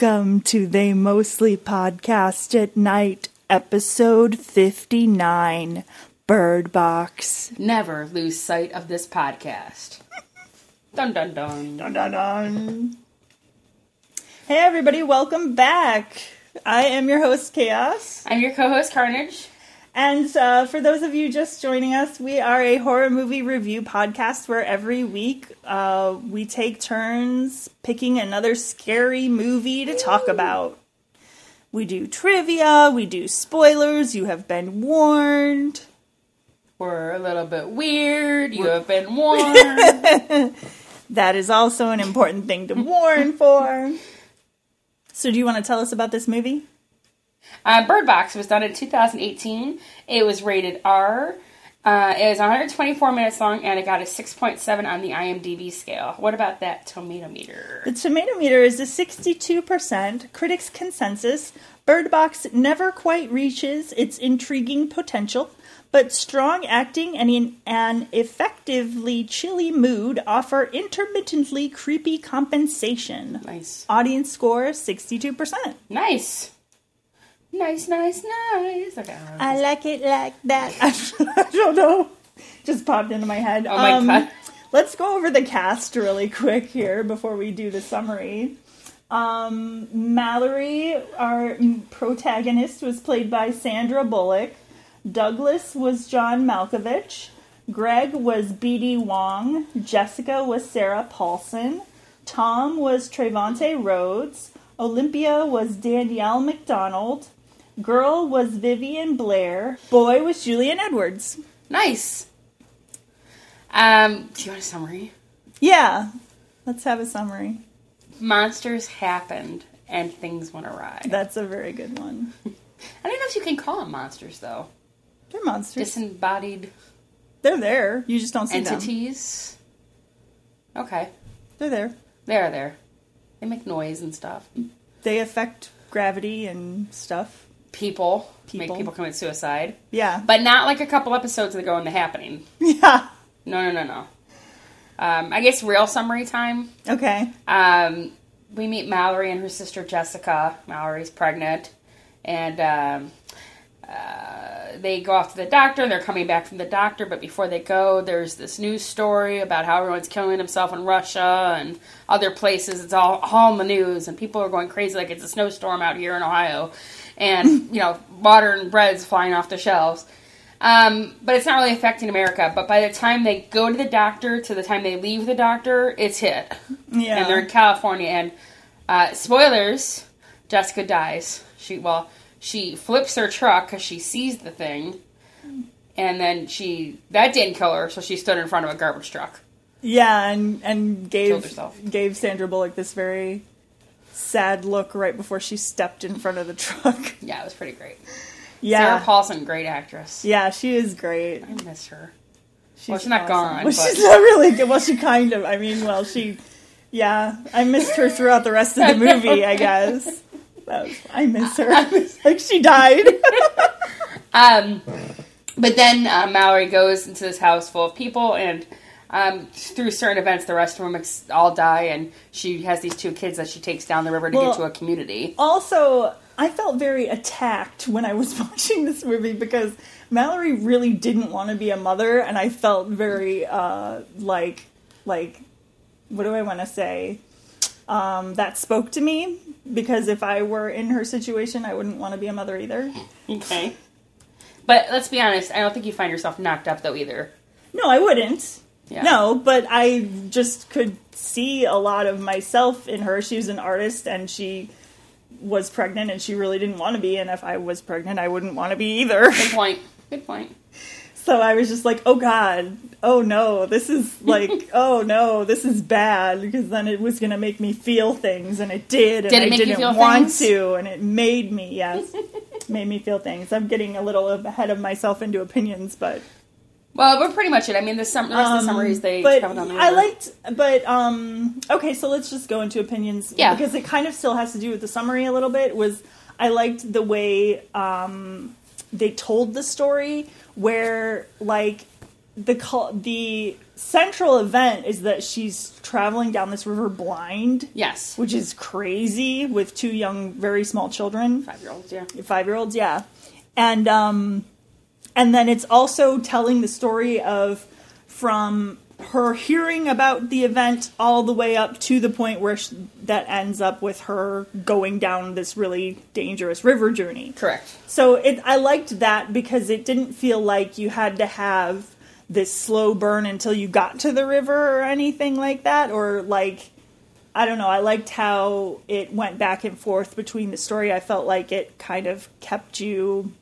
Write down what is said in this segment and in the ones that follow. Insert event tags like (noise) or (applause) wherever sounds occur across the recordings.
Welcome to They Mostly Podcast at Night, episode 59 Bird Box. Never lose sight of this podcast. Dun dun dun. Dun, dun, dun. Hey, everybody, welcome back. I am your host, Chaos. I'm your co-host Carnage. And uh, for those of you just joining us, we are a horror movie review podcast where every week uh, we take turns picking another scary movie to talk about. We do trivia, we do spoilers, you have been warned. We're a little bit weird. You have been (laughs) warned. That is also an important thing to warn for. So, do you want to tell us about this movie? Uh, Bird Box was done in 2018. It was rated R. Uh, it was 124 minutes long, and it got a 6.7 on the IMDb scale. What about that tomato meter? The tomato meter is a 62%. Critics' consensus Bird Box never quite reaches its intriguing potential, but strong acting and in an effectively chilly mood offer intermittently creepy compensation. Nice, Audience score 62%. nice, nice, nice, nice. Okay. I. I like it like that. (laughs) I don't know. Just popped into my head. Oh my Um, God. Let's go over the cast really quick here before we do the summary. Um, Mallory, our protagonist, was played by Sandra Bullock. Douglas was John Malkovich. Greg was B.D. Wong. Jessica was Sarah Paulson. Tom was Trevante Rhodes. Olympia was Danielle Macdonald. Girl was Vivien Blair. Boy was Julian Edwards. Nice. Um, do you want a summary? Yeah. Let's have a summary. Monsters happened, and things went awry. That's a very good one. (laughs) I don't know if you can call them monsters though. They're monsters. Disembodied They're there. You just don't see them. entities. Okay, They're there. they are there. They make noise and stuff. They affect gravity and stuff. People, People. make people commit suicide, Yeah. but not like a couple episodes ago in The Happening. Yeah. No, no, no, no. Um, I guess real summary time. Okay. Um, we meet Mallory and her sister Jessica. Mallory's pregnant, and um, uh, they go off to the doctor. and They're coming back from the doctor, but before they go, there's this news story about how everyone's killing himself in Russia and other places. It's all all in the news, and people are going crazy like it's a snowstorm out here in Ohio, and (laughs) you know modern bread's flying off the shelves. Um, but it's not really affecting America. But by the time they go to the doctor to the time they leave the doctor, it's hit Yeah. and they're in California. And uh, spoilers: Jessica dies. She well, she flips her truck because she sees the thing, and then she that didn't kill her, so she stood in front of a garbage truck. yeah, and and gave herself. gave Sandra Bullock this very sad look right before she stepped in front of the truck. (laughs) Yeah, it was pretty great. Yeah. Sarah Paulson, great actress. Yeah, she is great. I miss her. She's Well, she's not gone, Well, she's not really good. Well, she kind of. I mean, well, she. Yeah, I missed her throughout the rest of the (laughs) movie. I guess. Was, (laughs) I miss her. like she died. Um, but then uh, Mallory goes into this house full of people, and um, through certain events, the rest of them ex- all die, and she has these two kids that she takes down the river to Well- get to a community. also, I felt very attacked when I was (laughs) watching this movie because Mallory really didn't want to be a mother, and I felt very uh, like like what do I want to say? Um, that spoke to me because if I were in her situation, I wouldn't want to be a mother either. (laughs) Okay. But let's be honest, I don't think you find yourself knocked up though either. No, I wouldn't. Yeah. No, but I just could see a lot of myself in her. She was an artist and she was pregnant and she really didn't want to be. And if I was pregnant, I wouldn't want to be either. Good (laughs) point. Good point. So I was just like, oh God, oh no, this is (laughs) like, oh no, this is bad because then it was going to make me feel things and it did. And Did it I didn't feel want things? to and it made me, yes, (laughs) made me feel things. I'm getting a little ahead of myself into opinions, but Well, we're pretty much it. I mean, the, sum- the rest of the Um, summaries they but on the I river. liked, but um, okay. So let's just go into opinions, Yeah. because it kind of still has to do with the summary a little bit. Was I liked the way um, they told the story, where like the col- the central event is that she's traveling down this river blind, Yes. which is crazy with two young, very small children. Five year olds, yeah. five year olds yeah and um and then it's also telling the story of from her hearing about the event all the way up to the point where sh that ends up with her going down this really dangerous river journey Correct. so it i liked that because it didn't feel like you had to have this slow burn until you got to the river or anything like that or like I don't know. I liked how it went back and forth between the story. I felt like it kind of kept you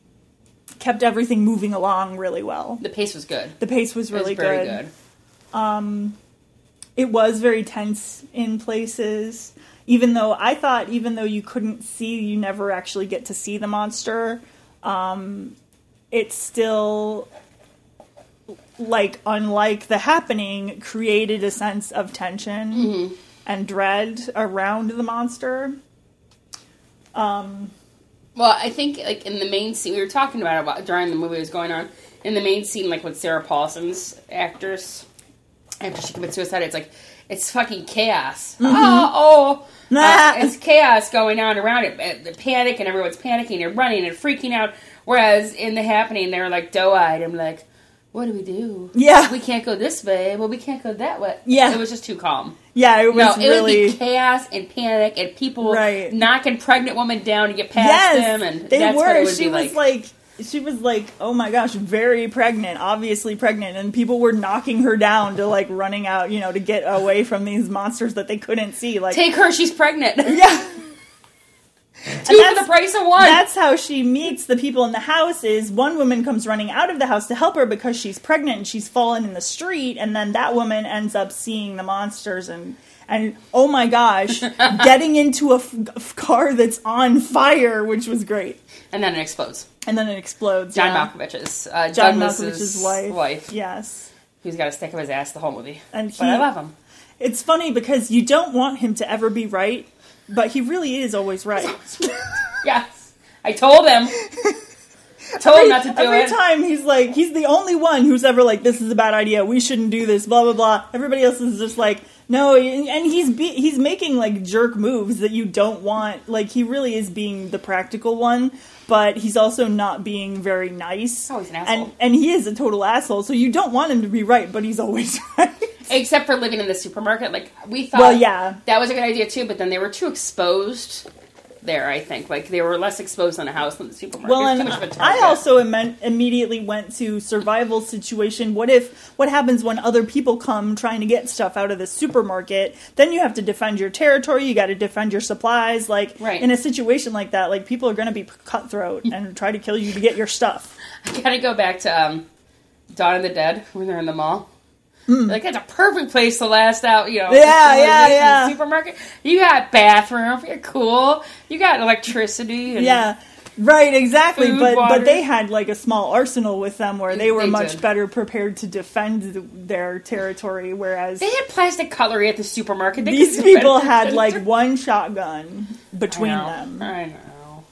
kept everything moving along really well. The pace was good. The pace was It was really very good. good. It was very tense in places. Even though I thought even though you couldn't see, you never actually get to see the monster. Um it still like unlike the happening created a sense of tension Mm-hmm. and dread around the monster. Well, I think like in the main scene we were talking about it while- during the movie was going on. In the main scene, like with Sarah Paulson's actress, after she commits suicide, it's like it's fucking chaos. Oh, oh, Nah. Uh, it's chaos going on around it. Uh, The panic and everyone's panicking and running and freaking out. Whereas in the happening, they're like doe-eyed. I'm like, what do we do? Yeah. we can't go this way. Well, we can't go that way. Yeah. it was just too calm. Yeah, it was No, it really would be chaos and panic and people Right. knocking pregnant women down to get past yes, them, and they that's were. what it would she was like. like. she was like, oh my gosh, very pregnant, obviously pregnant, and people were knocking her down to like running out, you know, to get away from these monsters that they couldn't see. Like, Take her, she's pregnant. yeah, (laughs) Two for that's- the price of one. that's how she meets the people in the house. Is one woman comes running out of the house to help her because she's pregnant and she's fallen in the street, and then that woman ends up seeing the monsters and. And oh my gosh, (laughs) getting into a f- f- car that's on fire, which was great. and then it explodes. And then it explodes. John yeah. Malkovich's uh, John Malkovich's wife. Yes. who's got a stick of his ass the whole movie. And but I he- love him. It's funny because you don't want him to ever be right, but he really is always right. (laughs) Yes, I told him. told him not to do Every it. Every time he's like, he's the only one who's ever like, this is a bad idea. We shouldn't do this. Blah blah blah. Everybody else is just like, no. And he's be- he's making like jerk moves that you don't want. Like he really is being the practical one, but he's also not being very nice. Oh, he's an asshole. And and he is a total asshole. So you don't want him to be right, but he's always (laughs) right. Except for living in the supermarket, like we thought. Well, yeah. that was a good idea too. But then they were too exposed there. I think like they were less exposed in a house than the supermarket. Well, and too much of a I also imme- immediately went to survival situation. What if what happens when other people come trying to get stuff out of the supermarket? Then you have to defend your territory. You got to defend your supplies. Like Right. in a situation like that, like people are going to be cutthroat (laughs) and try to kill you to get your stuff. I gotta go back to um, Dawn of the Dead when they're in the mall. Mm. Like it's a perfect place to last out, you know. Yeah, yeah, yeah. Supermarket. You got bathroom. You're cool. You got electricity. And Yeah. Right, exactly. Food, but water. but they had like a small arsenal with them where they were They much did. better prepared to defend th- their territory whereas They had plastic cutlery at the supermarket. They these people had like (laughs) one shotgun between I them. I know.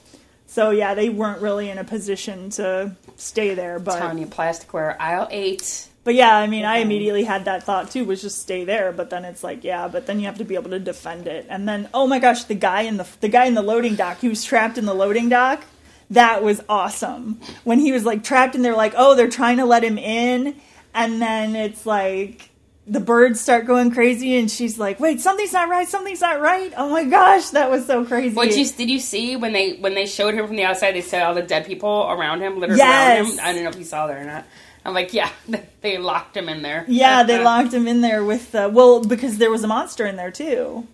So yeah, they weren't really in a position to stay there. But Telling you, plasticware aisle eight. But yeah, I mean, I immediately had that thought too, was just stay there. But then it's like, yeah, but then you have to be able to defend it. And then oh my gosh, the guy in the the guy in the loading dock, he was trapped in the loading dock. That was awesome when he was like trapped and they're like, oh, they're trying to let him in, and then it's like. The birds start going crazy, and she's like, "Wait, something's not right. Something's not right." Oh my gosh, that was so crazy. What you did you see when they when they showed him from the outside? They said all the dead people around him, littered Yes. around him. I don't know if you saw that or not. I'm like, yeah, (laughs) they locked him in there. Yeah, they locked him in there with uh, well because there was a monster in there too.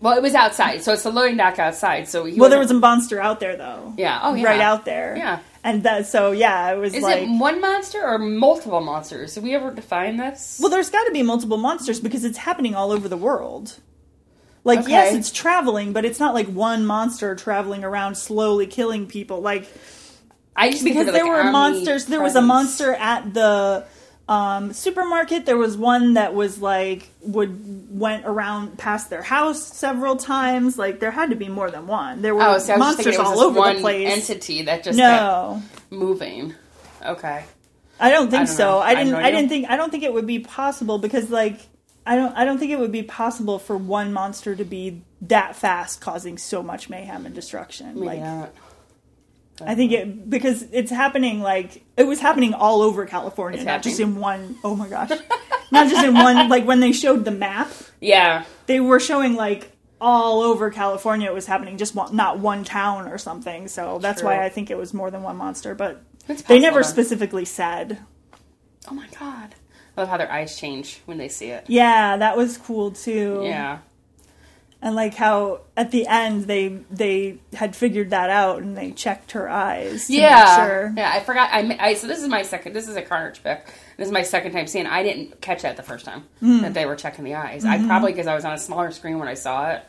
Well, it was outside, so it's the loading dock outside. So he Well, there was a monster out there though. Yeah. Oh, yeah. right out there. Yeah. and that so yeah, it was Is like it one monster or multiple monsters? Did we ever define this? well, there's got to be multiple monsters because it's happening all over the world. Like Okay. yes, it's traveling, but it's not like one monster traveling around slowly killing people. Like I just because there like were monsters. There was a monster at the um, supermarket. There was one that was like would went around past their house several times. Like there had to be more than one. There were Oh, so I monsters thinking it was all over one the place. entity that just no, kept moving. Okay. I don't think I don't so. know. I I didn't. no I didn't think. I don't think it would be possible because, like, I don't. I don't think it would be possible for one monster to be that fast, causing so much mayhem and destruction. Maybe like, not. I think it because it's happening. Like, it was happening all over California, It's not just in one. Oh my gosh, not just in one. Like when they showed the map, Yeah. they were showing like all over California. It was happening, just one, not one town or something. So that's True. why I think it was more than one monster. But It's they never possible. specifically said. Oh my god. I love how their eyes change when they see it. Yeah, that was cool too. Yeah. And like how at the end they they had figured that out and they checked her eyes. To Yeah. make sure. Yeah, I forgot. I, I so this is my second. This is a Carnage pick. This is my second time seeing. I didn't catch that the first time Hmm. that they were checking the eyes. Mm-hmm. I probably because I was on a smaller screen when I saw it,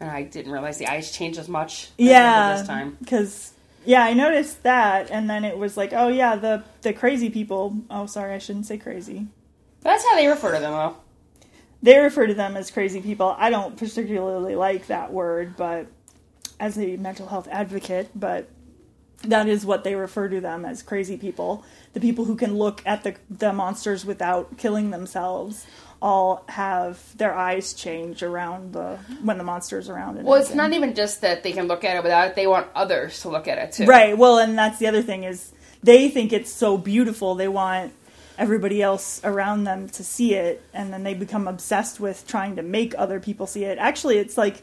and I didn't realize the eyes changed as much. as they did Yeah, this time. because yeah, I noticed that, and then it was like, oh yeah, the the crazy people. Oh, sorry, I shouldn't say crazy. That's how they refer to them, though. They refer to them as crazy people. I don't particularly like that word, but as a mental health advocate, but that is what they refer to them as crazy people. The people who can look at the the monsters without killing themselves all have their eyes change around the when the monster's around. and Well, it's not even just that they can look at it without it; they want others to look at it too. Right. Well, and that's the other thing is they think it's so beautiful. They want everybody else around them to see it, and then they become obsessed with trying to make other people see it. Actually, it's like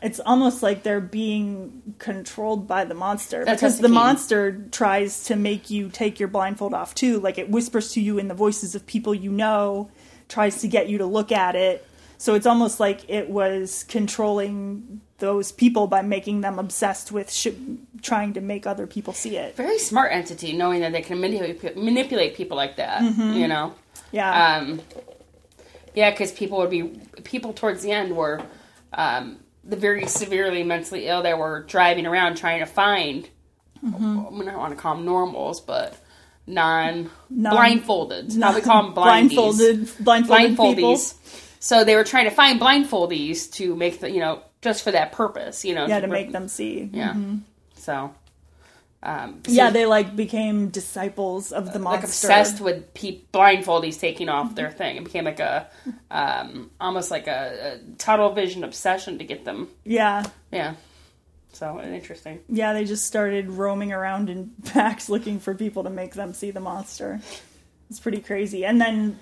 it's almost like they're being controlled by the monster That's because the key. monster tries to make you take your blindfold off too. Like it whispers to you in the voices of people you know, tries to get you to look at it. So it's almost like it was controlling those people by making them obsessed with sh- trying to make other people see it. Very smart entity, knowing that they can manipulate manipulate people like that. Mm-hmm. You know. Yeah. Um, yeah, because people would be people towards the end were um, the very severely mentally ill that were driving around trying to find. Mm-hmm. I don't want to call them normals, but non Non- blindfolded. Now we call them blindies. blindfolded, blindfolded people. blindfoldies. So they were trying to find blindfoldies to make the you know just for that purpose, you know. Yeah, to make them see. Yeah. So. Um, so Yeah, they like became disciples of the like monster. obsessed with pe- blindfoldies taking off their thing. It became like a um, almost like a, a tunnel vision obsession to get them. Yeah, Yeah. So interesting. yeah, they just started roaming around in (laughs) packs looking for people to make them see the monster. It's pretty crazy. And then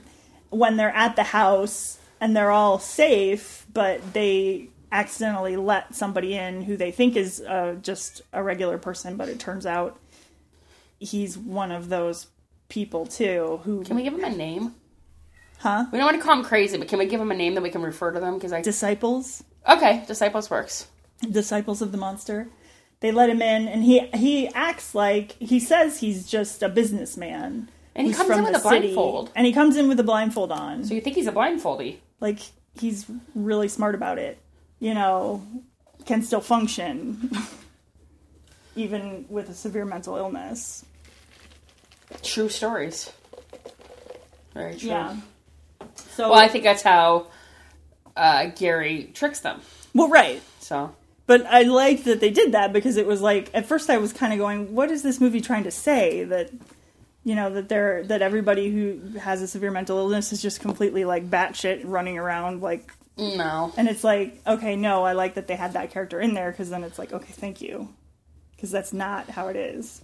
when they're at the house and they're all safe, but they accidentally let somebody in who they think is uh, just a regular person, but it turns out he's one of those people too who Can we give him a name? huh We don't want to call him crazy, but can we give him a name that we can refer to them? Because I disciples okay, disciples works. disciples of the monster. They let him in, and he he acts like he says he's just a businessman. And he comes from in with a city, blindfold. and he comes in with a blindfold on. So you think he's a blindfoldy? like he's really smart about it. You know, can still function (laughs) even with a severe mental illness. True stories. Very true. Yeah. So Well, I think that's how uh, Gary tricks them. well, right. So But I liked that they did that because it was like at first I was kind of going, "What is this movie trying to say?" That you know that they're that everybody who has a severe mental illness is just completely like batshit running around like, no. and it's like, okay, no, I like that they had that character in there because then it's like, okay, thank you, because that's not how it is.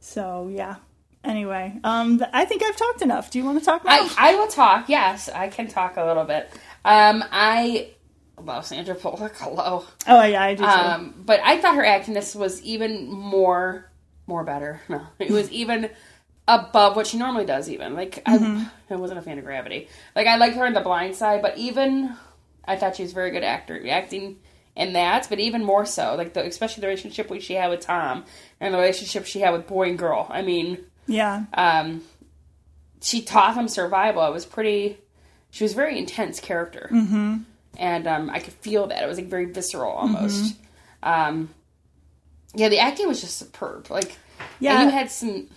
So yeah. Anyway, um, I think I've talked enough. Do you want to talk now? I, I will talk. Yes, I can talk a little bit. Um, I love Sandra Bullock. (laughs) Hello. oh yeah, I do. Too. Um, but I thought her acting this was even more, more better. No, it was even above what she normally does. Even like I, I wasn't a fan of Gravity. Like I liked her in The Blind Side, but even I thought she was a very good actor acting in that. But even more so, like the especially the relationship she had with Tom and the relationship she had with boy and girl. I mean yeah, um, she taught him survival. It was pretty. She was a very intense character, mm-hmm. and um, I could feel that it was like very visceral almost. Um, yeah, the acting was just superb. Like, Yeah. you had some.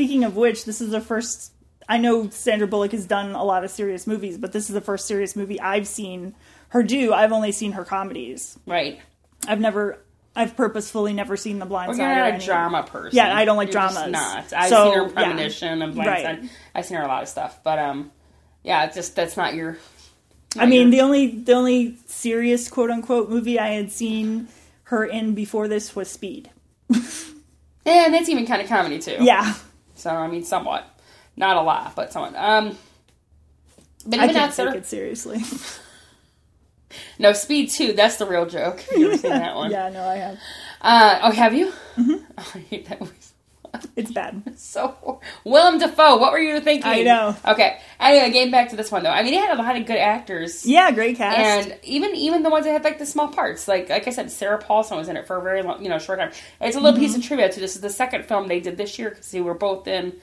Speaking of which, this is the first. I know Sandra Bullock has done a lot of serious movies, but this is the first serious movie I've seen her do. I've only seen her comedies. Right. I've never. I've purposefully never seen The Blind Well, Side. you're not a any- drama person. Yeah, I don't like You're dramas. Not. I've So, seen her yeah. premonition and Blind Right. Side. I've seen her a lot of stuff, but um, yeah, it's just that's not your. I mean, the only the only serious quote unquote movie I had seen her in before this was Speed. (laughs) and it's even kind of comedy too. Yeah, So I mean, somewhat, not a lot, but somewhat. Um, but I even can't that's take it seriously. No, Speed Two. That's the real joke. You ever seen (laughs) that one? yeah, no, I have. Uh, oh, have you? (laughs) Oh, I hate that movie. (laughs) It's bad. (laughs) So, Willem Dafoe. What were you thinking? I know. Okay. Anyway, getting back to this one though. I mean, it had a lot of good actors. Yeah, great cast. And even even the ones that had like the small parts, like like I said, Sarah Paulson was in it for a very long, you know, short time. It's a little piece Mm-hmm. of trivia too. This is the second film they did this year because they were both in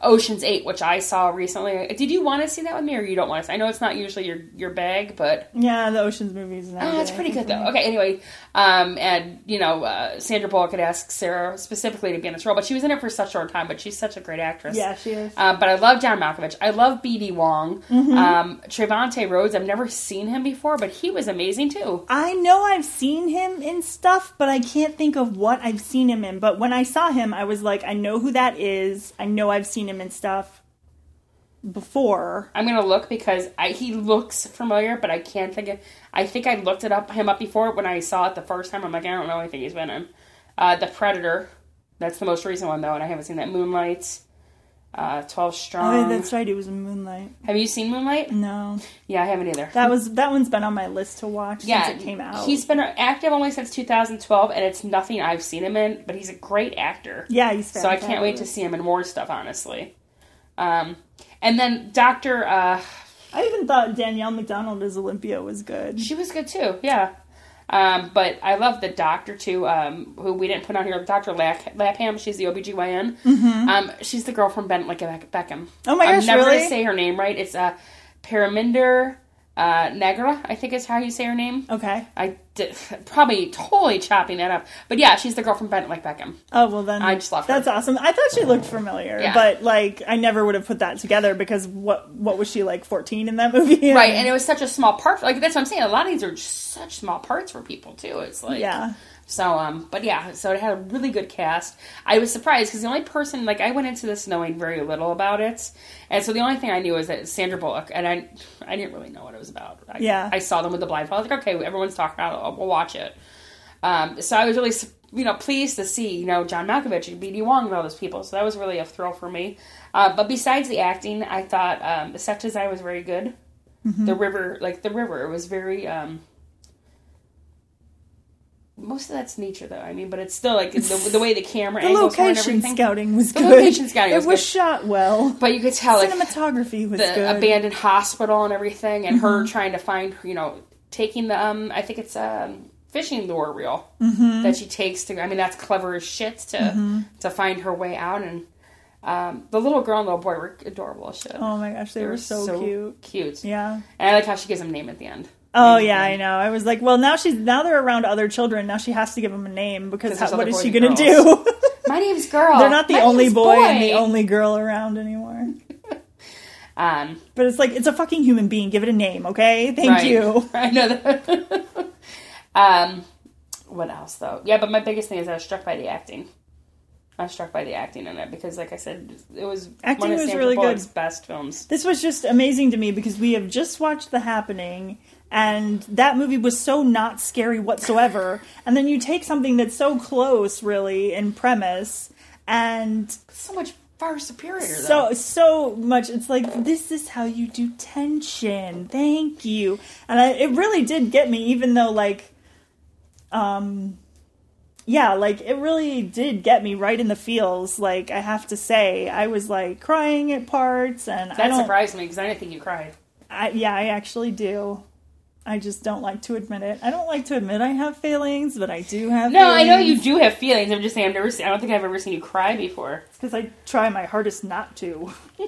Ocean's Eight, which I saw recently. Did you want to see that with me, or you don't want to? see I know it's not usually your your bag, but yeah, the Ocean's movies. and oh, it's pretty good though. Okay, anyway, um, and you know, uh, Sandra Bullock had asked Sarah specifically to be in this role, but she was in it for such a short time. But she's such a great actress. Yeah, she is. Um, but I love John Malkovich. I love B.D. Wong. Mm-hmm. Um, Trevante Rhodes. I've never seen him before, but he was amazing too. I know I've seen him in stuff, but I can't think of what I've seen him in. But when I saw him, I was like, I know who that is. I know I've seen him in stuff before. I'm gonna look because I, he looks familiar, but I can't think of. I think I looked it up him up before when I saw it the first time. I'm like, I don't know anything he's been in. Uh, the Predator. That's the most recent one though, and I haven't seen that. Moonlight. Uh, Twelve Strong. Oh, that's right. It was in Moonlight. Have you seen Moonlight? No, Yeah, I haven't either. that was that one's been on my list to watch yeah, since it came out. He's been active only since 2012, and it's nothing I've seen him in. But he's a great actor. yeah, he's fantastic. So I can't wait to see him in more stuff, honestly. Um, and then Doctor, uh, I even thought Danielle Macdonald as Olympia was good. she was good too, yeah. Um, but I love the doctor too, um, who we didn't put on here, Dr. Lack- Lapham. She's the OBGYN. Um, she's the girl from Bend It Like Beckham. Mm-hmm. Oh my I'm gosh, never really? gonna say her name right. It's uh, Paraminder uh, Negra, I think is how you say her name. Okay. I did, probably totally chopping that up. But yeah, she's the girl from Bend It Like Beckham. Oh well, then I just love her. That's awesome. I thought she looked familiar, Yeah. but like I never would have put that together because what what was she like fourteen in that (laughs) movie? Right, and it was such a small part. Like that's what I'm saying. A lot of these are just such small parts for people too. It's like yeah, So um, but yeah, so it had a really good cast. I was surprised because the only person like I went into this knowing very little about it, and so the only thing I knew was that Sandra Bullock, and I I didn't really know what it was about. I, Yeah. I saw them with the blindfold. I was like, okay, everyone's talking about it. We'll watch it. Um, so I was really you know pleased to see you know John Malkovich and B.D. Wong and all those people. So that was really a thrill for me. Uh, but besides the acting, I thought um, the set design was very good. The river, like the river, it was very. Um, most of that's nature, though. I mean, but it's still like the, the way the camera (laughs) the angles were and location everything. scouting was The good. location scouting it was was shot well. But you could tell like Cinematography was the good. Mm-hmm. abandoned hospital and everything, and her trying to find, you know, taking the um, I think it's um fishing lure reel Mm-hmm. that she takes to. I mean, that's clever as shit to to find her way out, and um, the little girl and little boy were adorable as shit. oh my gosh, they, were so, cute. cute. Yeah. And I like how she gives him a name at the end. Oh yeah, I know. I was like, well, now she's now they're around other children. Now she has to give them a name because 'Cause there's how, what other is she and gonna girls. do? (laughs) My name's Girl. they're not the My only name's boy, and the only girl around anymore. (laughs) Um, But it's like it's a fucking human being. Give it a name, okay? Thank right. you. (laughs) I know that. um, what else though? Yeah, but my biggest thing is I was struck by the acting. I was struck by the acting in it because, like I said, it was Acting one of was Sandra really good. Bullock's best films. This was just amazing to me because we have just watched The Happening, and that movie was so not scary whatsoever. and then you take something that's so close, really, in premise, and So much far superior. so though. so much. It's like this is how you do tension. Thank you, and I, it really did get me, even though like, um. Yeah, like it really did get me right in the feels. Like I have to say, I was like crying at parts, and I that surprised me because I didn't think you cried. I, yeah, I actually do. I just don't like to admit it. I don't like to admit I have feelings, but I do have. No, I know you do have feelings. I'm just saying I've never seen. I don't think I've ever seen you cry before. because I try my hardest not to. (laughs)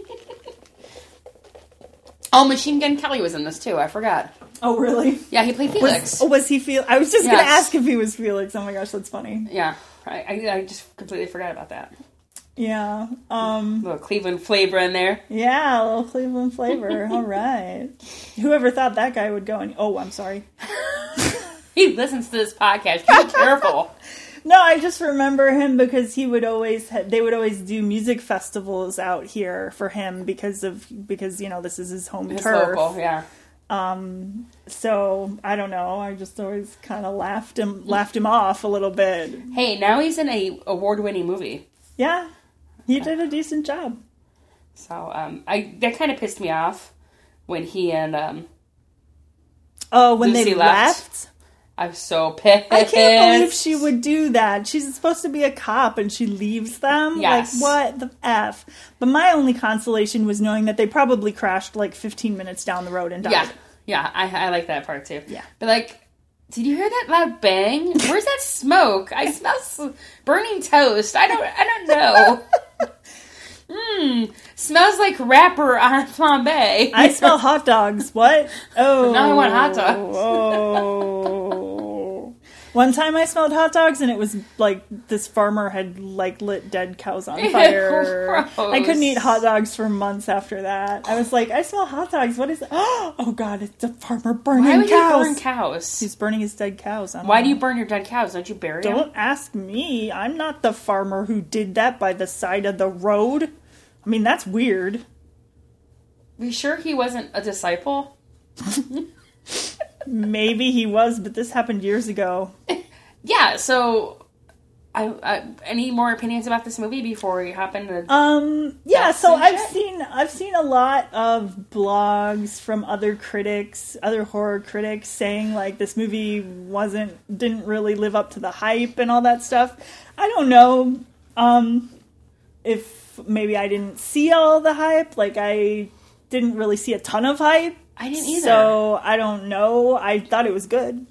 Oh, Machine Gun Kelly was in this too. I forgot. Oh, really? Yeah, he played Felix. Was, oh, was he feel? I was just gonna ask if he was Felix. Oh my gosh, that's funny. Yeah, I, I, I just completely forgot about that. Yeah. Um. little Cleveland flavor in there. Yeah, a little Cleveland flavor. (laughs) All right. Whoever thought that guy would go? And oh, I'm sorry. (laughs) He listens to this podcast. Be careful. (laughs) No, I just remember him because he would always ha- they would always do music festivals out here for him because of because you know this is his home It's turf. local, yeah. So I don't know. I just always kind of laughed him laughed him off a little bit. Hey, now he's in a award-winning movie. Yeah, he did a decent job. So um, I that kind of pissed me off when he and um, Oh, when Lucy they left. left. I was so pissed. I can't believe she would do that. She's supposed to be a cop and she leaves them. Yes. Like, what the F? But my only consolation was knowing that they probably crashed like 15 minutes down the road and died. Yeah, yeah, I, I like that part too. Yeah. but like, did you hear that loud bang? Where's that smoke? I (laughs) smell burning toast. I don't, I don't know. (laughs) Mmm, smells like wrapper (laughs) on flambe. I smell hot dogs. What? Oh. (laughs) Now I want hot oh, dogs. (laughs) Oh. One time I smelled hot dogs and it was like this farmer had like lit dead cows on (laughs) fire. gross. I couldn't eat hot dogs for months after that. I was like, I smell hot dogs. What is it? (gasps) Oh god, it's a farmer burning Why would cows. you burn cows? He's burning his dead cows. Don't Why do you burn your dead cows? Don't you bury them? Don't ask me. I'm not the farmer who did that by the side of the road. I mean, that's weird. Are You sure he wasn't a disciple? (laughs) Maybe he was, but this happened years ago. (laughs) Yeah. So, I, I any more opinions about this movie before we hop into? Um, yeah, so I've shit. seen I've seen a lot of blogs from other critics, other horror critics saying like this movie wasn't didn't really live up to the hype and all that stuff. I don't know um if maybe I didn't see all the hype, like I didn't really see a ton of hype. I didn't either. So I don't know. I thought it was good.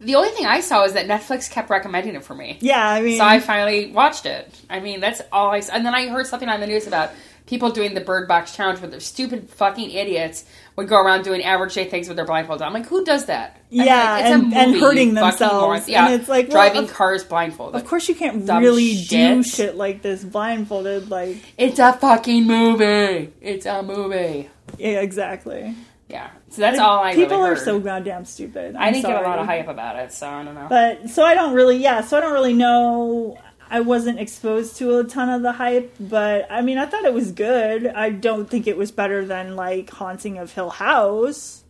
the only thing I saw is that Netflix kept recommending it for me. Yeah, I mean So I finally watched it. I mean, that's all I. Saw. And then I heard something on the news about people doing the Bird Box challenge, where their stupid fucking idiots would go around doing average day things with their blindfolds. I'm like, who does that? Yeah, like, it's a and- and movie, hurting fucking themselves. Yeah, And it's like, well, driving of- cars blindfolded. of course you can't Dumb really do shit. shit like this blindfolded like It's a fucking movie. It's a movie. yeah, exactly. Yeah. So that's all I People really are so goddamn stupid. I I'm didn't get a lot of hype about it, so I don't know. But so I don't really, yeah. So I don't really know. I wasn't exposed to a ton of the hype, but I mean, I thought it was good. I don't think it was better than like Haunting of Hill House,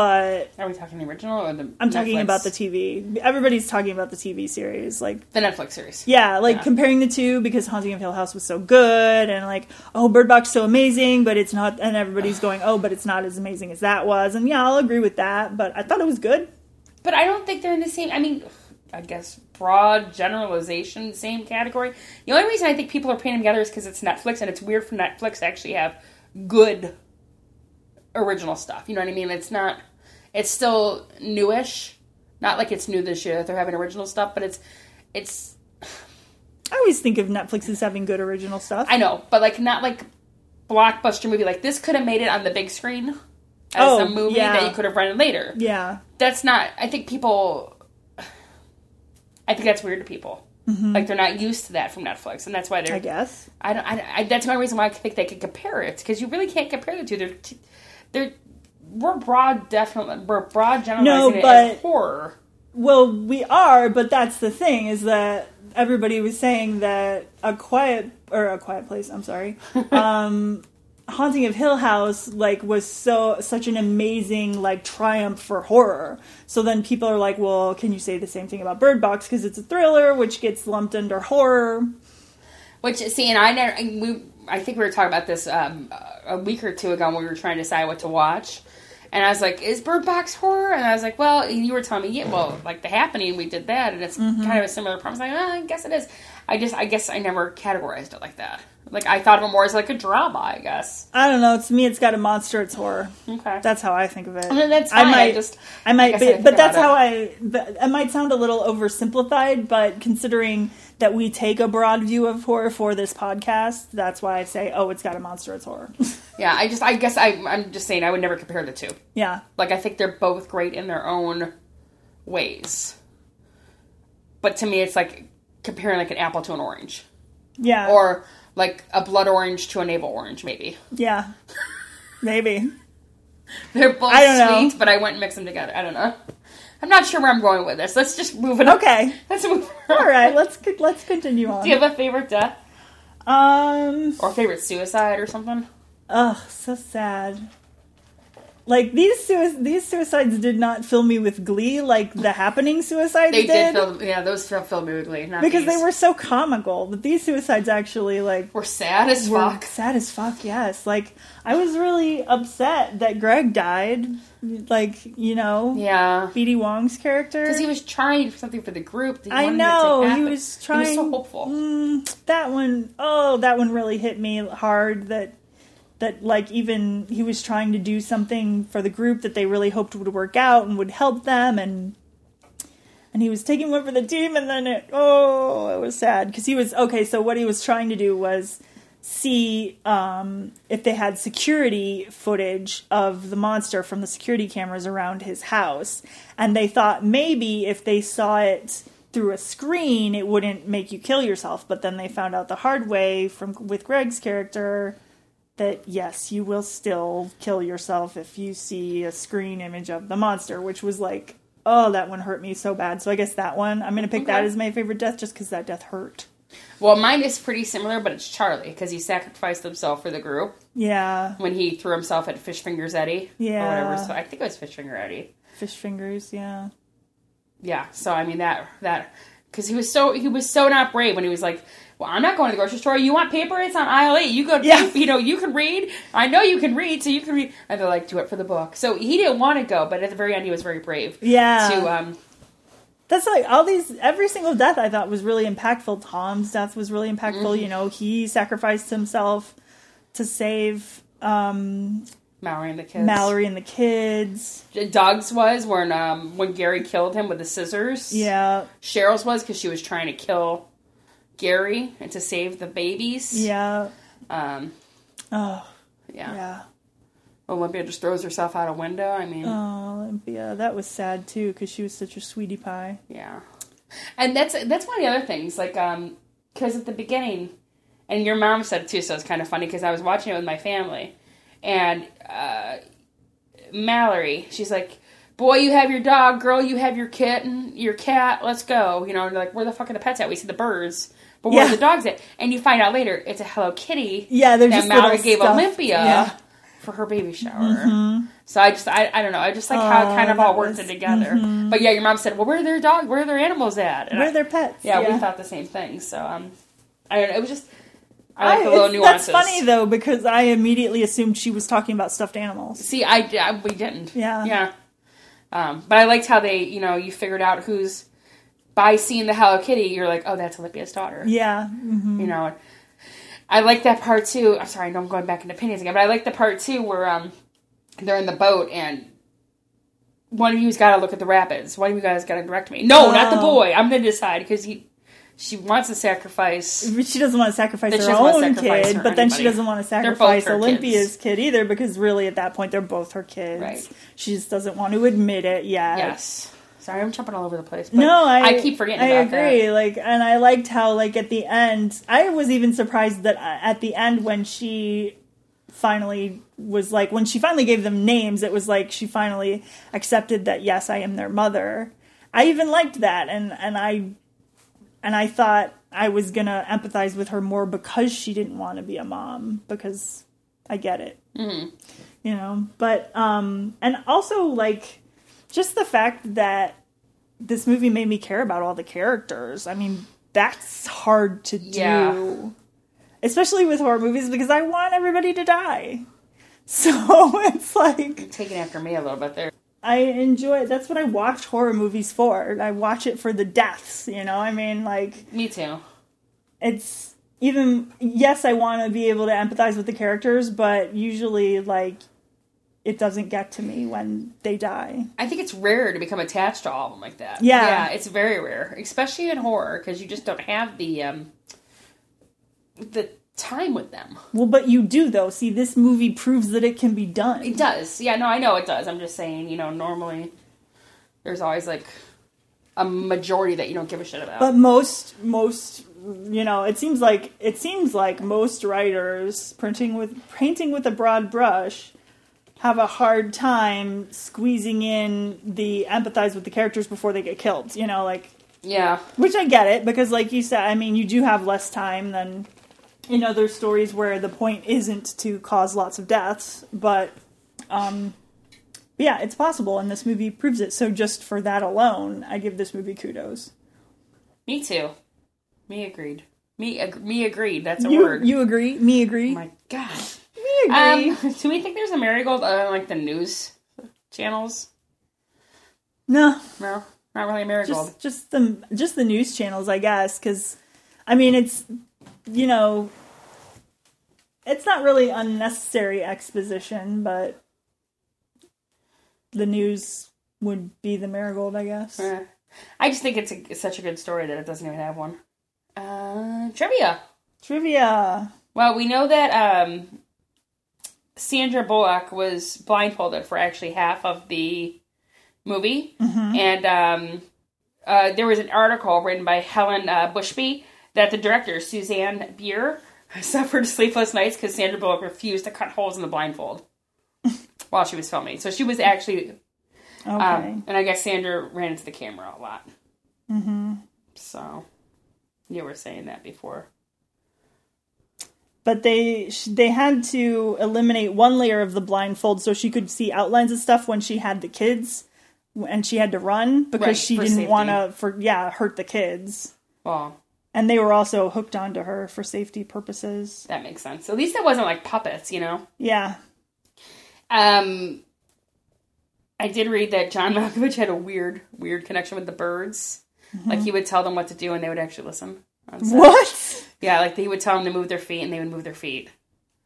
but Are we talking the original or the? I'm talking about the TV. Everybody's talking about the TV series, like. the Netflix series. Yeah, like Yeah. comparing the two because Haunting of Hill House was so good, and like, oh, Bird Box so amazing, but it's not, and everybody's going, oh, but it's not as amazing as that was, and yeah, I'll agree with that. But I thought it was good. But I don't think they're in the same. I mean, I guess broad generalization, same category. The only reason I think people are putting them together is because it's Netflix, and it's weird for Netflix to actually have good original stuff. You know what I mean? It's not. It's still newish. Not like it's new this year that they're having original stuff, but it's it's. I always think of Netflix as having good original stuff. I know, but like not like blockbuster movie. Like this could have made it on the big screen as Oh, a movie yeah. that you could have rented later. yeah, that's not i think people i think that's weird to people mm-hmm. like they're not used to that from netflix and that's why they're I guess. I don't I, I, that's my reason why i think they could compare it because you really can't compare the two they're t- they're we're broad definitely we're broad generalizing it but- as horror Well, we are, but that's the thing is that everybody was saying that a quiet or a quiet place. I'm sorry. (laughs) Um, Haunting of Hill House like was so such an amazing like triumph for horror. So then people are like, well, can you say the same thing about Bird Box because it's a thriller which gets lumped under horror? which see and i never we i think we were talking about this um, a week or two ago when we were trying to decide what to watch and I was like, "Is Bird Box horror?" And I was like, "Well, you were telling me, yeah, well, like The Happening, we did that, and it's mm-hmm. kind of a similar problem." I was like, oh, "I guess it is." I just, I guess, I never categorized it like that. Like I thought of it more as like a drama, I guess. I don't know. To me, it's got a monster. It's horror. Okay, That's how I think of it. I mean, that's fine. I, might, just, I might, I be, didn't but that's how I. But it might sound a little oversimplified, but considering that we take a broad view of horror for this podcast, that's why I say, "Oh, it's got a monster. It's horror." (laughs) yeah, I just, I guess, I, I'm just saying, I would never compare the two. yeah, Like I think they're both great in their own ways. But to me, it's like comparing like an apple to an orange, yeah, or like a blood orange to a navel orange, maybe. yeah, maybe. (laughs) They're both don't know. sweet, but I wouldn't mix them together. I don't know. I'm not sure where I'm going with this. Let's just move it. on. Okay. (laughs) Let's move. All right. Let's let's continue on. Do you have a favorite death Um. or favorite suicide or something? Ugh, so sad. Like these sui- these suicides did not fill me with glee like the happening suicides They did, did fill, yeah, those filled fill me with glee. Not because they were so comical. But these suicides actually like were sad as were fuck. sad as fuck. Yes, like I was really upset that Greg died. Like you know, Yeah, B.D. Wong's character. because he was trying for something for the group. He I wanted it to know he was trying. He was so hopeful. Mm, that one, oh, that one really hit me hard. That that like even he was trying to do something for the group that they really hoped would work out and would help them, and and he was taking one for the team, and then it oh, it was sad because he was okay. So what he was trying to do was see um, if they had security footage of the monster from the security cameras around his house. And they thought maybe if they saw it through a screen, it wouldn't make you kill yourself. But then they found out the hard way from with Greg's character that yes, you will still kill yourself if you see a screen image of the monster, which was like, oh, that one hurt me so bad. So I guess that one, I'm going to pick that as my favorite death just because that death hurt. Well, mine is pretty similar, but it's Charlie because he sacrificed himself for the group Yeah, when he threw himself at Fish Fingers Eddie. Yeah. Or whatever. So I think it was Fish Finger Eddie. fish fingers, yeah. Yeah. So I mean that that because he was so he was so not brave when he was like, "Well, I'm not going to the grocery store. You want paper? It's on aisle eight. You go. Yeah. (laughs) You know you can read. I know you can read, so you can read." And they're like, "Do it for the book." So he didn't want to go, but at the very end, he was very brave. Yeah. To um. That's like all these every single death I thought was really impactful. Tom's death was really impactful. You know, he sacrificed himself to save um Mallory and the kids. Mallory and the kids. Doug's was when um when Gary killed him with the scissors. Yeah. Cheryl's was because she was trying to kill Gary and to save the babies. Yeah. Um. Oh, Yeah. yeah. Olympia just throws herself out a window. I mean. Oh, Olympia. That was sad too because she was such a sweetie pie. Yeah, and that's that's one of the other things. Like, um, because at the beginning, and your mom said it too, so it's kind of funny because I was watching it with my family, and uh, Mallory, she's like, "Boy, you have your dog. Girl, you have your kitten, your cat. Let's go." You know, and they're like, "Where the fuck are the pets at? We see the birds." But where Yeah. are the dogs at? And you find out later it's a Hello Kitty Yeah, they're that just Mallory gave Olympia Yeah. Mm-hmm. for her baby shower. So I just I, I don't know. I just like how it Oh, kind of all worked was- it together. But yeah, your mom said, "Well, where are their dog? Where are their animals at?" And Where are their pets? yeah, we thought the same thing. So um, I don't know. It was just I like the little nuances. That's funny though because I immediately assumed she was talking about stuffed animals. See, I, I- we didn't. Yeah. yeah. Um, but I liked how they, you know, you figured out who's by seeing the Hello Kitty. You're like, oh, that's Olympia's daughter. Yeah. mhm. You know, I like that part too. I'm sorry, I know I'm going back into opinions again, but I like the part too where um they're in the boat and one of you's got to look at the rapids. One of you guys got to direct me. No, not the Oh. boy. I'm going to decide because he she wants to sacrifice. But She doesn't want to sacrifice her doesn't want to own sacrifice kid, her but then she doesn't want to sacrifice Olympia's kids. kid either because really at that point they're both her kids. Right. She just doesn't want to admit it yet. Yes. Sorry, I'm jumping all over the place. But No, I, keep forgetting I about agree. Like, and I liked how, like, at the end, I was even surprised that uh, at the end when she finally was like, when she finally gave them names, it was like she finally accepted that yes, I am their mother. I even liked that, and and I and I thought I was gonna empathize with her more because she didn't want to be a mom because I get it, mm-hmm. you know. But um, and also like just the fact that this movie made me care about all the characters. I mean, that's hard to do. Yeah. Especially with horror movies because I want everybody to die. (laughs) So it's like that. Taking after me a little bit there. I enjoy that's what I watch horror movies for. I watch it for the deaths, you know? I mean, like Me too. it's even yes, I want to be able to empathize with the characters, but usually like it doesn't get to me when they die. I think it's rare to become attached to all of them like that. Yeah. yeah, it's very rare, especially in horror because you just don't have the um the time with them. Well, but you do though. See, this movie proves that it can be done. It does. Yeah, no, I know it does. I'm just saying, you know, normally there's always like a majority that you don't give a shit about. But most most you know, it seems like it seems like most writers printing with painting with a broad brush have a hard time squeezing in the empathize with the characters before they get killed. You know, like Yeah. which I get it because, like you said, I mean, you do have less time than in other stories where the point isn't to cause lots of deaths, but um, yeah, it's possible, and this movie proves it. So just for that alone, I give this movie kudos. Me too. Me agreed. Me ag- me agreed. That's a You word. you agree? Me agree? oh my god. Agree? Um, (laughs) do we think there's a marigold other than like the news channels? no, No, not really a marigold. just just the just the news channels, I guess. Because I mean, it's you know, it's not really unnecessary exposition, but the news would be the marigold, I guess. Eh. I just think it's, a, it's such a good story that it doesn't even have one. Uh, trivia. Trivia. Well, we know that um, Sandra Bullock was blindfolded for actually half of the movie, and um, uh, there was an article written by Helen uh, Bushby that the director Susanne Bier (laughs) suffered sleepless nights because Sandra Bullock refused to cut holes in the blindfold (laughs) while she was filming. So she was actually, Okay. um, and I guess Sandra ran into the camera a lot. Mm-hmm. So you were saying that before. But they they had to eliminate one layer of the blindfold so she could see outlines of stuff when she had the kids and she had to run because Right, she didn't want to for yeah hurt the kids Well, and they were also hooked onto her for safety purposes that makes sense. At least it wasn't like puppets, you know. yeah Um, I did read that John (laughs) Malkovich had a weird, weird connection with the birds. Like he would tell them what to do, and they would actually listen. what Yeah, like he would tell them to move their feet, and they would move their feet.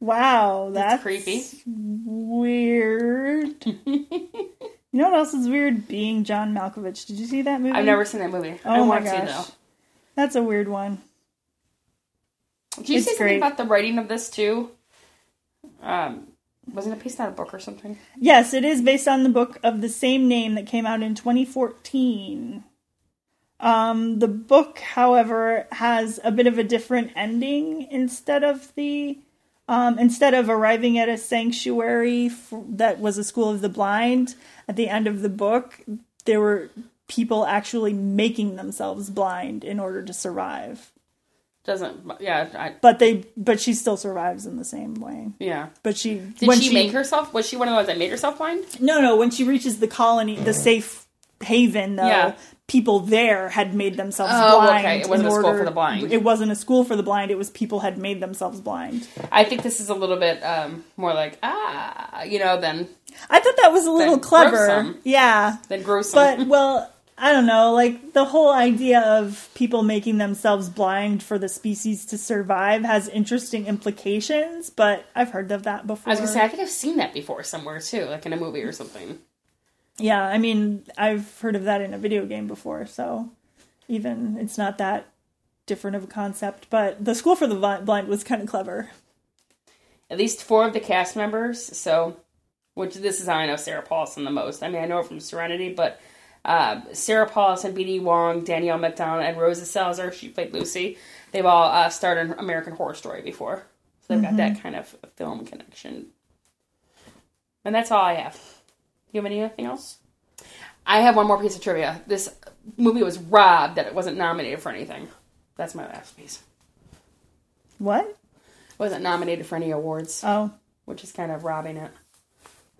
wow that's, creepy. weird (laughs) you know what else is weird being john malkovich did you see that movie I've never seen that movie. I oh my want to gosh though. that's a weird one Did you It's say something great. about the writing of this too? Um, wasn't it based on a book or something? Yes, it is based on the book of the same name that came out in 2014. Um, the book, however, has a bit of a different ending instead of the um, instead of arriving at a sanctuary f that was a school of the blind. At the end of the book, there were people actually making themselves blind in order to survive. Doesn't yeah I, But they, but she still survives in the same way. yeah. But she Did when she, make herself? Was she one of the ones that made herself blind? No, no. When she reaches the colony, the safe haven, though, Yeah. People there had made themselves Oh, blind. okay. It wasn't a school for the blind. It wasn't a school for the blind. It was people had made themselves blind. I think this is a little bit um, more like ah, you know, than I thought that was a little clever. gruesome. Yeah, than gruesome. but (laughs) well, I don't know. Like the whole idea of people making themselves blind for the species to survive has interesting implications. But I've heard of that before. I was gonna say I think I've seen that before somewhere too, like in a movie or something. Yeah, I mean, I've heard of that in a video game before, so even it's not that different of a concept. But the School for the Blind was kind of clever. At least four of the cast members. So, which this is how I know Sarah Paulson the most. I mean, I know her from Serenity, but uh, Sarah Paulson, B.D. Wong, Danielle Macdonald, and Rosa Salazar. She played Lucy. They've all uh, starred in American Horror Story before, so they've got that kind of film connection. And that's all I have. You have anything else? I have one more piece of trivia. This movie was robbed that it wasn't nominated for anything. That's my last piece. What? It wasn't nominated for any awards, Oh, which is kind of robbing it.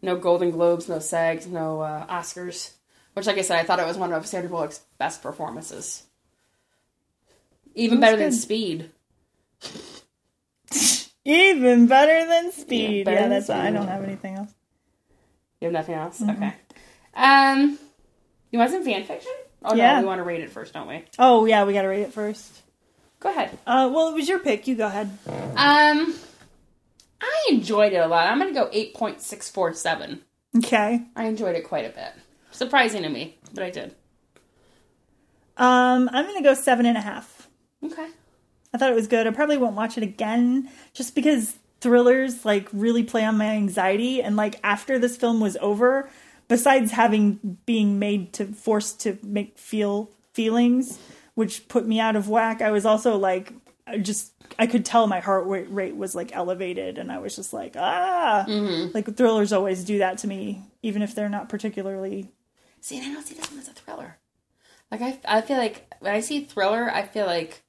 No Golden Globes, no SAGs, no uh, Oscars. Which, like I said, I thought it was one of Sandra Bullock's best performances. Even That's better than. Speed. (laughs) even better than Speed. better Yeah, that's. I don't have anything else. You have nothing else? Mm-hmm. Okay. Um, you want some fan fiction? Oh Yeah. no, we want to rate it first, don't we? Oh yeah, we got to rate it first. Go ahead. Uh, well, it was your pick. You go ahead. Um, I enjoyed it a lot. I'm gonna go eight point six four seven. Okay. I enjoyed it quite a bit. Surprising to me, but I did. Um, I'm gonna go seven and a half. Okay. I thought it was good. I probably won't watch it again just because thrillers like really play on my anxiety and like after this film was over, besides having being made to forced to make feel feelings which put me out of whack, I was also like I just I could tell my heart rate rate was like elevated, and I was just like ah, like thrillers always do that to me, even if they're not particularly. See, I don't see this one as a thriller. Like I, I feel like when I see thriller, I feel like,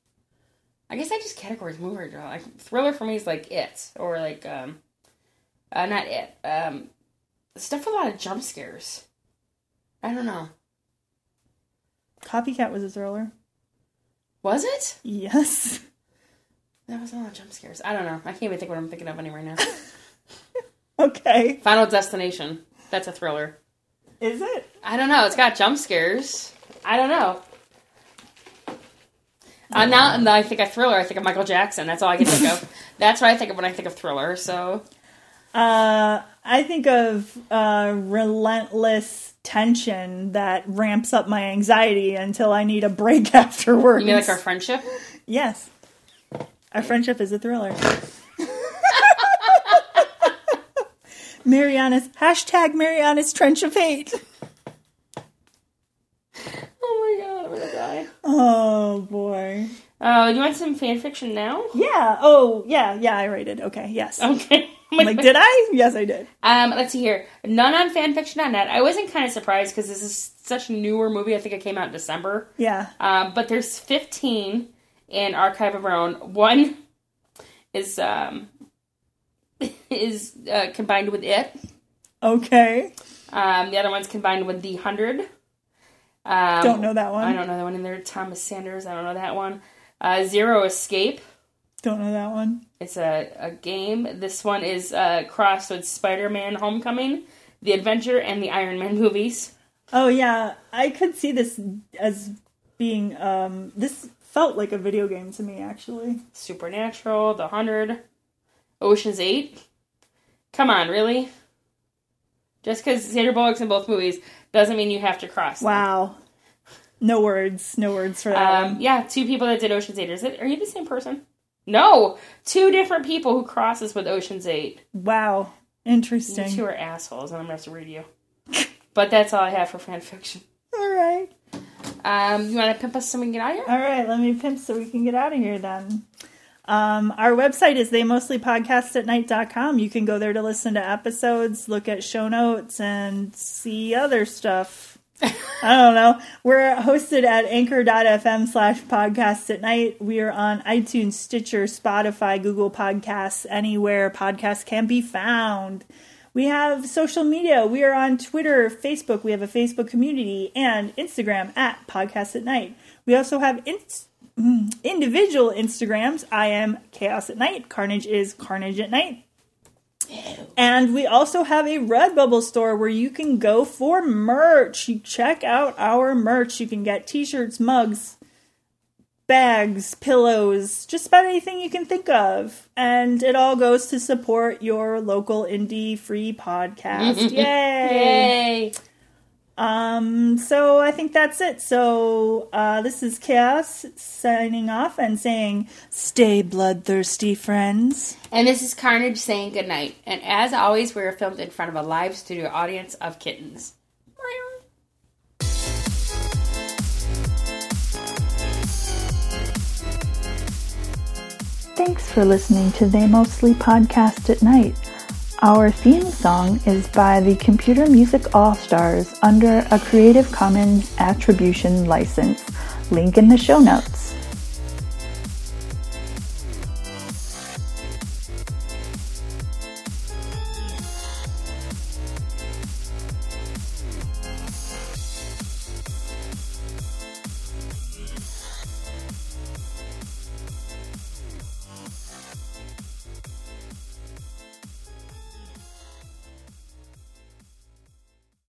I guess I just categorize movie genre. Like thriller for me is like it or like um, uh, not it. Um, stuff with a lot of jump scares. I don't know. Copycat was a thriller. Was it? Yes. (laughs) That was a lot of jump scares. I don't know. I can't even think what I'm thinking of any right now. (laughs) Okay. Final Destination. That's a thriller. Is it? I don't know. It's got jump scares. I don't know. Uh, now, and I think of thriller. I think of Michael Jackson. That's all I can think of. (laughs) That's what I think of when I think of thriller. So, Uh, I think of uh, relentless tension that ramps up my anxiety until I need a break (laughs) afterwards. you mean like our friendship? yes, our friendship is a thriller. (laughs) Mariana's hashtag Mariana's trench of hate. Oh my god, I'm gonna die. Oh boy. Oh, you want some fan fiction now? Yeah. Oh yeah. Yeah. I rated. Okay. Yes. Okay. I'm like, did I? Yes, I did. Um, let's see here. None on fanfiction.net. I wasn't kind of surprised because this is such a newer movie. I think it came out in December. Yeah. Um, but there's 15 in Archive of Our Own. One is um, (laughs) is uh, combined with it. Okay. Um, the other one's combined with the Hundred. Um, Don't know that one. I don't know that one in there. Thomas Sanders. I don't know that one. Uh, Zero Escape. Don't know that one. It's a, a game. This one is uh, crossed with Spider Man Homecoming, The Adventure, and the Iron Man movies. Oh yeah, I could see this as being um this felt like a video game to me actually. Supernatural, The Hundred, Ocean's Eight. Come on, really? Just because Sandra Bullock's in both movies doesn't mean you have to cross. them. Wow. No words, no words for that Um, one. yeah, two people that did Ocean's Eight. Is it? Are you the same person? No, two different people who crosses with Ocean's Eight. Wow. interesting. You two are assholes, and I'm gonna have to read you. but that's all I have for fan fiction. All right. Um, you want to pimp us so we can get out of here? All right, let me pimp so we can get out of here then. Um, our website is they mostly podcast at night.com. You can go there to listen to episodes, look at show notes, and see other stuff. I don't know. We're hosted at anchor.fm slash podcast at night. We are on iTunes, Stitcher, Spotify, Google Podcasts, anywhere podcasts can be found. We have social media. We are on Twitter, Facebook. We have a Facebook community and Instagram at Podcast at Night. We also have ins- mm, Mm. individual Instagrams. I am Chaos at Night. Carnage is Carnage at Night. And we also have a Redbubble store where you can go for merch. You check out our merch. You can get t-shirts, mugs, bags, pillows, just about anything you can think of. And it all goes to support your local indie free podcast. (laughs) Yay! Yay! Um, so I think that's it. So uh, this is Chaos signing off and saying, "Stay bloodthirsty, friends." And this is Carnage saying goodnight. And as always, we are filmed in front of a live studio audience of kittens. Thanks for listening to They Mostly Podcast at Night. Our theme song is by the Computer Music All Stars under a Creative Commons Attribution license. Link in the show notes.